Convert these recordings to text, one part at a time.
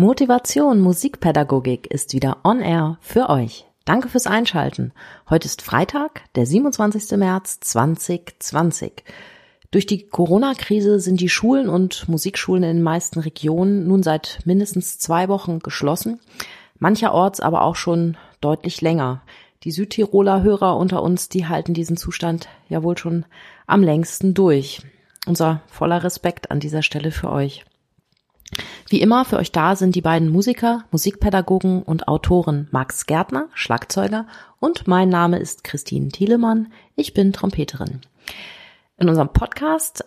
Motivation Musikpädagogik ist wieder on air für euch. Danke fürs Einschalten. Heute ist Freitag, der 27. März 2020. Durch die Corona-Krise sind die Schulen und Musikschulen in den meisten Regionen nun seit mindestens zwei Wochen geschlossen, mancherorts aber auch schon deutlich länger. Die Südtiroler Hörer unter uns, die halten diesen Zustand ja wohl schon am längsten durch. Unser voller Respekt an dieser Stelle für euch. Wie immer für euch da sind die beiden Musiker, Musikpädagogen und Autoren Max Gärtner, Schlagzeuger und mein Name ist Christine Thielemann. Ich bin Trompeterin. In unserem Podcast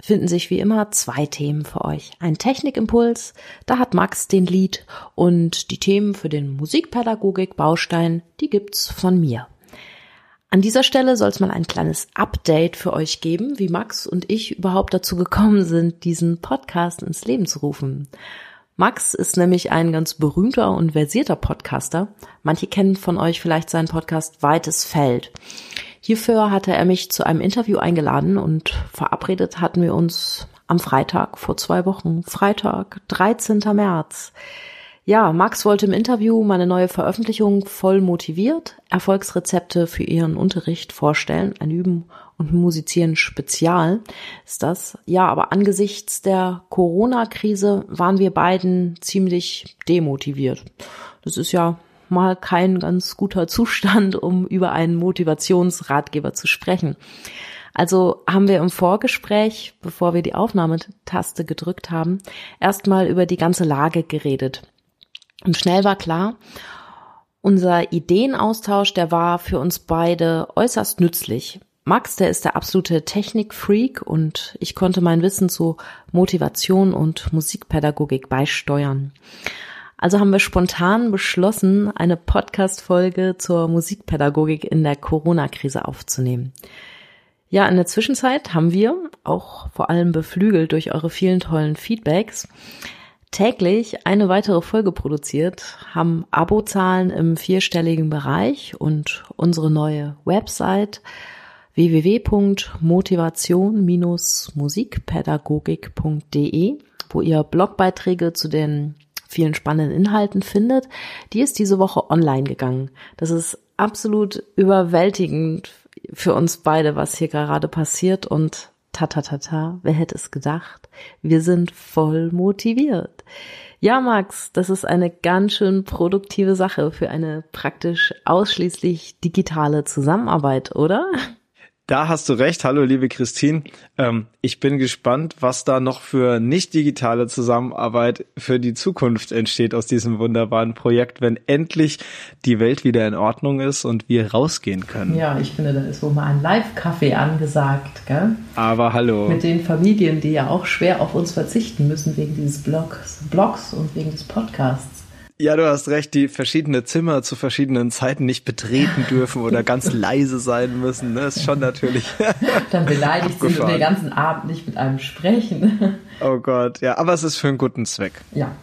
finden sich wie immer zwei Themen für euch. Ein Technikimpuls, da hat Max den Lied und die Themen für den Musikpädagogik-Baustein, die gibt's von mir. An dieser Stelle soll es mal ein kleines Update für euch geben, wie Max und ich überhaupt dazu gekommen sind, diesen Podcast ins Leben zu rufen. Max ist nämlich ein ganz berühmter und versierter Podcaster. Manche kennen von euch vielleicht seinen Podcast Weites Feld. Hierfür hatte er mich zu einem Interview eingeladen und verabredet hatten wir uns am Freitag vor zwei Wochen, Freitag, 13. März. Ja, Max wollte im Interview meine neue Veröffentlichung voll motiviert, Erfolgsrezepte für ihren Unterricht vorstellen, ein Üben und Musizieren Spezial ist das. Ja, aber angesichts der Corona-Krise waren wir beiden ziemlich demotiviert. Das ist ja mal kein ganz guter Zustand, um über einen Motivationsratgeber zu sprechen. Also haben wir im Vorgespräch, bevor wir die Aufnahmetaste gedrückt haben, erstmal über die ganze Lage geredet. Und schnell war klar, unser Ideenaustausch, der war für uns beide äußerst nützlich. Max, der ist der absolute Technikfreak und ich konnte mein Wissen zu Motivation und Musikpädagogik beisteuern. Also haben wir spontan beschlossen, eine Podcast-Folge zur Musikpädagogik in der Corona-Krise aufzunehmen. Ja, in der Zwischenzeit haben wir, auch vor allem beflügelt durch eure vielen tollen Feedbacks, täglich eine weitere Folge produziert, haben Abozahlen im vierstelligen Bereich und unsere neue Website www.motivation-musikpädagogik.de, wo ihr Blogbeiträge zu den vielen spannenden Inhalten findet, die ist diese Woche online gegangen. Das ist absolut überwältigend für uns beide, was hier gerade passiert und ta ta ta ta, wer hätte es gedacht? Wir sind voll motiviert. Ja, Max, das ist eine ganz schön produktive Sache für eine praktisch ausschließlich digitale Zusammenarbeit, oder? Da hast du recht. Hallo, liebe Christine. Ähm, ich bin gespannt, was da noch für nicht digitale Zusammenarbeit für die Zukunft entsteht aus diesem wunderbaren Projekt, wenn endlich die Welt wieder in Ordnung ist und wir rausgehen können. Ja, ich finde, da ist wohl mal ein Live-Kaffee angesagt, gell? Aber hallo. Mit den Familien, die ja auch schwer auf uns verzichten müssen wegen dieses Blogs, Blogs und wegen des Podcasts. Ja, du hast recht, die verschiedene Zimmer zu verschiedenen Zeiten nicht betreten dürfen oder ganz leise sein müssen. Das ist schon natürlich. Dann beleidigt sie den ganzen Abend nicht mit einem sprechen. Oh Gott, ja, aber es ist für einen guten Zweck. Ja.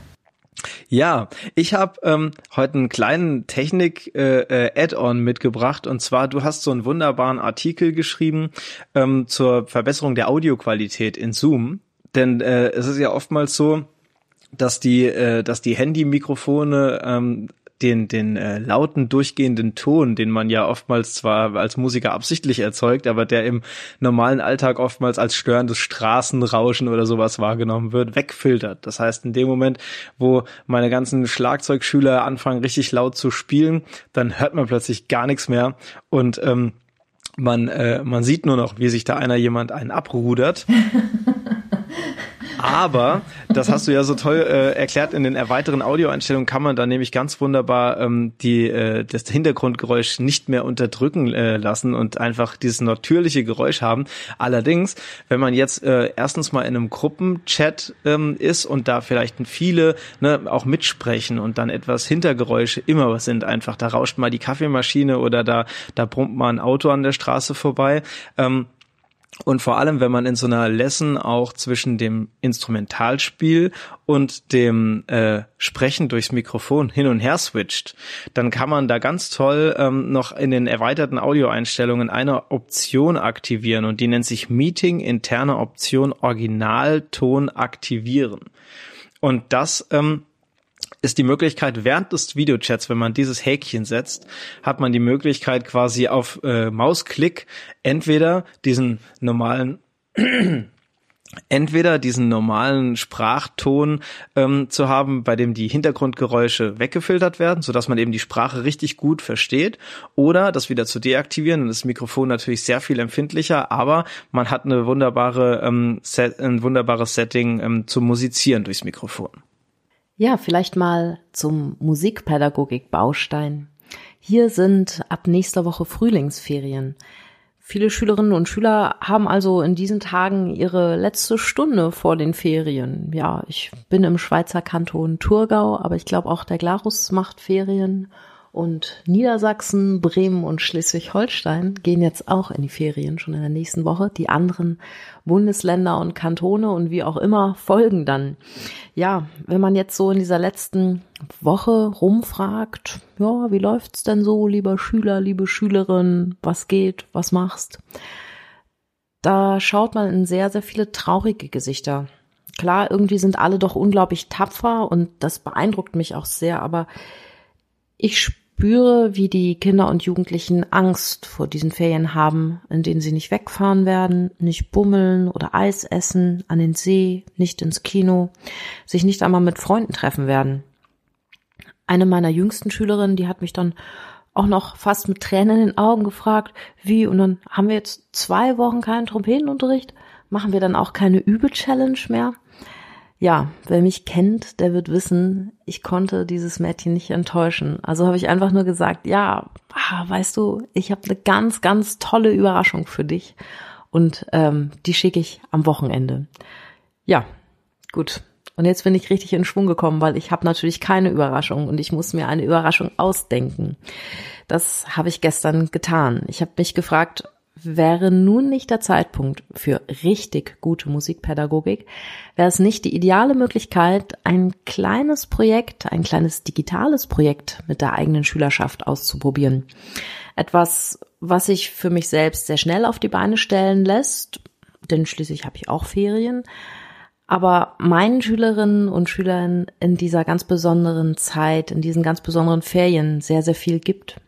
Ja, ich habe ähm, heute einen kleinen Technik-Add-on äh, äh mitgebracht und zwar, du hast so einen wunderbaren Artikel geschrieben ähm, zur Verbesserung der Audioqualität in Zoom. Denn äh, es ist ja oftmals so, dass die, äh, dass die Handy-Mikrofone ähm, den, den äh, lauten, durchgehenden Ton, den man ja oftmals zwar als Musiker absichtlich erzeugt, aber der im normalen Alltag oftmals als störendes Straßenrauschen oder sowas wahrgenommen wird, wegfiltert. Das heißt, in dem Moment, wo meine ganzen Schlagzeugschüler anfangen, richtig laut zu spielen, dann hört man plötzlich gar nichts mehr und ähm, man, äh, man sieht nur noch, wie sich da einer jemand einen abrudert. Aber, das hast du ja so toll äh, erklärt, in den erweiterten Audioeinstellungen kann man da nämlich ganz wunderbar ähm, die, äh, das Hintergrundgeräusch nicht mehr unterdrücken äh, lassen und einfach dieses natürliche Geräusch haben. Allerdings, wenn man jetzt äh, erstens mal in einem Gruppenchat ähm, ist und da vielleicht viele ne, auch mitsprechen und dann etwas Hintergeräusche immer was sind, einfach da rauscht mal die Kaffeemaschine oder da, da brummt mal ein Auto an der Straße vorbei. Ähm, und vor allem, wenn man in so einer Lesson auch zwischen dem Instrumentalspiel und dem äh, Sprechen durchs Mikrofon hin und her switcht, dann kann man da ganz toll ähm, noch in den erweiterten Audioeinstellungen eine Option aktivieren und die nennt sich Meeting interne Option Originalton aktivieren. Und das ähm, ist die Möglichkeit, während des Videochats, wenn man dieses Häkchen setzt, hat man die Möglichkeit quasi auf äh, Mausklick entweder diesen normalen entweder diesen normalen Sprachton ähm, zu haben, bei dem die Hintergrundgeräusche weggefiltert werden, so dass man eben die Sprache richtig gut versteht, oder das wieder zu deaktivieren. Dann ist das Mikrofon natürlich sehr viel empfindlicher, aber man hat eine wunderbare, ähm, Set, ein wunderbares Setting ähm, zum Musizieren durchs Mikrofon. Ja, vielleicht mal zum Musikpädagogik-Baustein. Hier sind ab nächster Woche Frühlingsferien. Viele Schülerinnen und Schüler haben also in diesen Tagen ihre letzte Stunde vor den Ferien. Ja, ich bin im Schweizer Kanton Thurgau, aber ich glaube auch der Glarus macht Ferien und Niedersachsen, Bremen und Schleswig-Holstein gehen jetzt auch in die Ferien schon in der nächsten Woche. Die anderen Bundesländer und Kantone und wie auch immer folgen dann. Ja, wenn man jetzt so in dieser letzten Woche rumfragt, ja, wie läuft's denn so, lieber Schüler, liebe Schülerin, was geht, was machst? Da schaut man in sehr, sehr viele traurige Gesichter. Klar, irgendwie sind alle doch unglaublich tapfer und das beeindruckt mich auch sehr, aber ich spüre, wie die Kinder und Jugendlichen Angst vor diesen Ferien haben, in denen sie nicht wegfahren werden, nicht bummeln oder Eis essen, an den See, nicht ins Kino, sich nicht einmal mit Freunden treffen werden. Eine meiner jüngsten Schülerinnen, die hat mich dann auch noch fast mit Tränen in den Augen gefragt, wie, und dann haben wir jetzt zwei Wochen keinen Trompetenunterricht, machen wir dann auch keine Übe-Challenge mehr? Ja, wer mich kennt, der wird wissen, ich konnte dieses Mädchen nicht enttäuschen. Also habe ich einfach nur gesagt, ja, ah, weißt du, ich habe eine ganz, ganz tolle Überraschung für dich und ähm, die schicke ich am Wochenende. Ja, gut. Und jetzt bin ich richtig in Schwung gekommen, weil ich habe natürlich keine Überraschung und ich muss mir eine Überraschung ausdenken. Das habe ich gestern getan. Ich habe mich gefragt, wäre nun nicht der Zeitpunkt für richtig gute Musikpädagogik, wäre es nicht die ideale Möglichkeit, ein kleines Projekt, ein kleines digitales Projekt mit der eigenen Schülerschaft auszuprobieren. Etwas, was sich für mich selbst sehr schnell auf die Beine stellen lässt, denn schließlich habe ich auch Ferien, aber meinen Schülerinnen und Schülern in dieser ganz besonderen Zeit, in diesen ganz besonderen Ferien sehr, sehr viel gibt.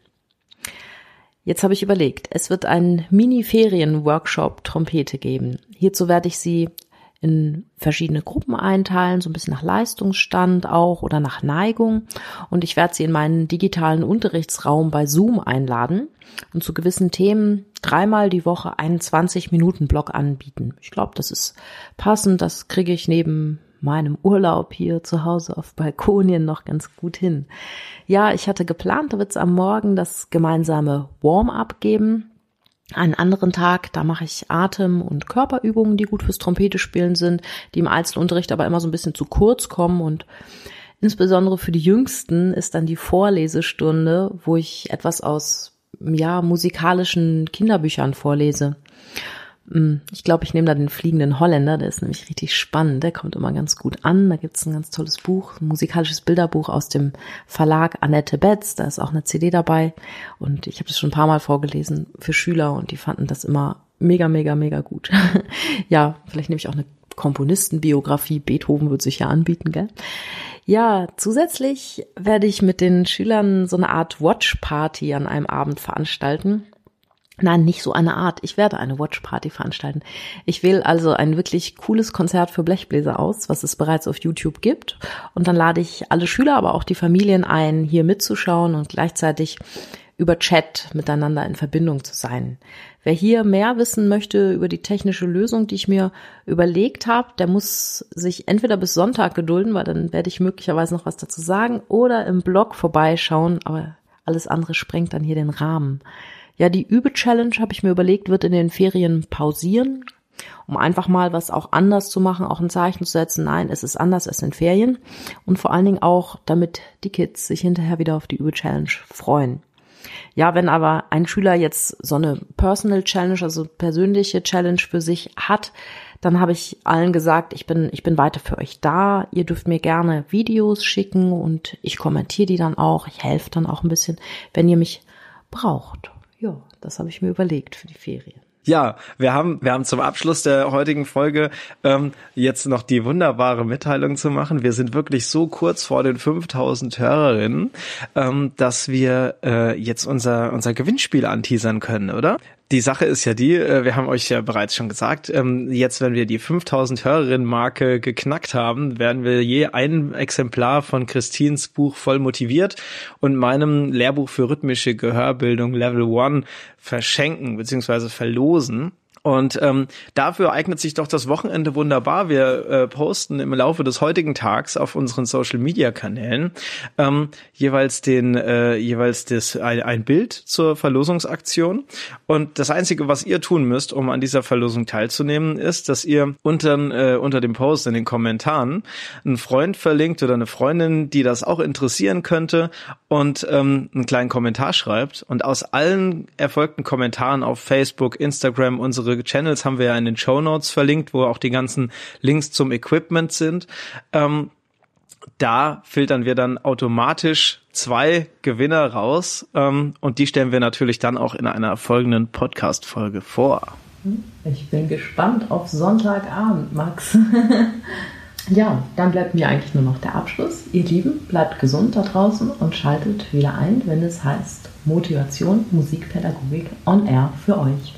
Jetzt habe ich überlegt, es wird einen Mini-Ferien-Workshop Trompete geben. Hierzu werde ich Sie in verschiedene Gruppen einteilen, so ein bisschen nach Leistungsstand auch oder nach Neigung. Und ich werde sie in meinen digitalen Unterrichtsraum bei Zoom einladen und zu gewissen Themen dreimal die Woche einen 20-Minuten-Block anbieten. Ich glaube, das ist passend. Das kriege ich neben meinem Urlaub hier zu Hause auf Balkonien noch ganz gut hin. Ja, ich hatte geplant, da wird es am Morgen das gemeinsame Warm-up geben. Einen anderen Tag, da mache ich Atem- und Körperübungen, die gut fürs Trompete spielen sind, die im Einzelunterricht aber immer so ein bisschen zu kurz kommen und insbesondere für die Jüngsten ist dann die Vorlesestunde, wo ich etwas aus ja musikalischen Kinderbüchern vorlese. Mm, ich glaube, ich nehme da den fliegenden Holländer, der ist nämlich richtig spannend, der kommt immer ganz gut an. Da gibt's ein ganz tolles Buch, ein musikalisches Bilderbuch aus dem Verlag Annette Betz, da ist auch eine CD dabei und ich habe das schon ein paar Mal vorgelesen für Schüler und die fanden das immer mega, mega, mega gut. ja, vielleicht nehme ich auch eine Komponistenbiografie, Beethoven wird sich ja anbieten, gell? Ja, zusätzlich werde ich mit den Schülern so eine Art Watch Party an einem Abend veranstalten. Nein, nicht so eine Art. Ich werde eine Watchparty veranstalten. Ich wähle also ein wirklich cooles Konzert für Blechbläser aus, was es bereits auf YouTube gibt. Und dann lade ich alle Schüler, aber auch die Familien ein, hier mitzuschauen und gleichzeitig über Chat miteinander in Verbindung zu sein. Wer hier mehr wissen möchte über die technische Lösung, die ich mir überlegt habe, der muss sich entweder bis Sonntag gedulden, weil dann werde ich möglicherweise noch was dazu sagen, oder im Blog vorbeischauen, aber alles andere sprengt dann hier den Rahmen. Ja, die Übe-Challenge habe ich mir überlegt, wird in den Ferien pausieren, um einfach mal was auch anders zu machen, auch ein Zeichen zu setzen. Nein, es ist anders als in Ferien. Und vor allen Dingen auch, damit die Kids sich hinterher wieder auf die Übe-Challenge freuen. Ja, wenn aber ein Schüler jetzt so eine Personal Challenge, also persönliche Challenge für sich hat, dann habe ich allen gesagt, ich bin, ich bin weiter für euch da. Ihr dürft mir gerne Videos schicken und ich kommentiere die dann auch. Ich helfe dann auch ein bisschen, wenn ihr mich braucht. Ja, das habe ich mir überlegt für die Ferien. Ja, wir haben, wir haben zum Abschluss der heutigen Folge ähm, jetzt noch die wunderbare Mitteilung zu machen. Wir sind wirklich so kurz vor den 5000 Hörerinnen, ähm, dass wir äh, jetzt unser, unser Gewinnspiel anteasern können, oder? Die Sache ist ja die, äh, wir haben euch ja bereits schon gesagt, ähm, jetzt wenn wir die 5000 Hörerinnen-Marke geknackt haben, werden wir je ein Exemplar von Christins Buch voll motiviert und meinem Lehrbuch für rhythmische Gehörbildung Level 1 verschenken bzw. verlosen. Und ähm, dafür eignet sich doch das Wochenende wunderbar. Wir äh, posten im Laufe des heutigen Tags auf unseren Social Media Kanälen ähm, jeweils den äh, jeweils das ein, ein Bild zur Verlosungsaktion. Und das einzige, was ihr tun müsst, um an dieser Verlosung teilzunehmen, ist, dass ihr unter äh, unter dem Post in den Kommentaren einen Freund verlinkt oder eine Freundin, die das auch interessieren könnte, und ähm, einen kleinen Kommentar schreibt. Und aus allen erfolgten Kommentaren auf Facebook, Instagram, unsere unsere Channels haben wir ja in den Show Notes verlinkt, wo auch die ganzen Links zum Equipment sind. Ähm, da filtern wir dann automatisch zwei Gewinner raus ähm, und die stellen wir natürlich dann auch in einer folgenden Podcast-Folge vor. Ich bin gespannt auf Sonntagabend, Max. ja, dann bleibt mir eigentlich nur noch der Abschluss. Ihr Lieben, bleibt gesund da draußen und schaltet wieder ein, wenn es heißt Motivation, Musikpädagogik on Air für euch.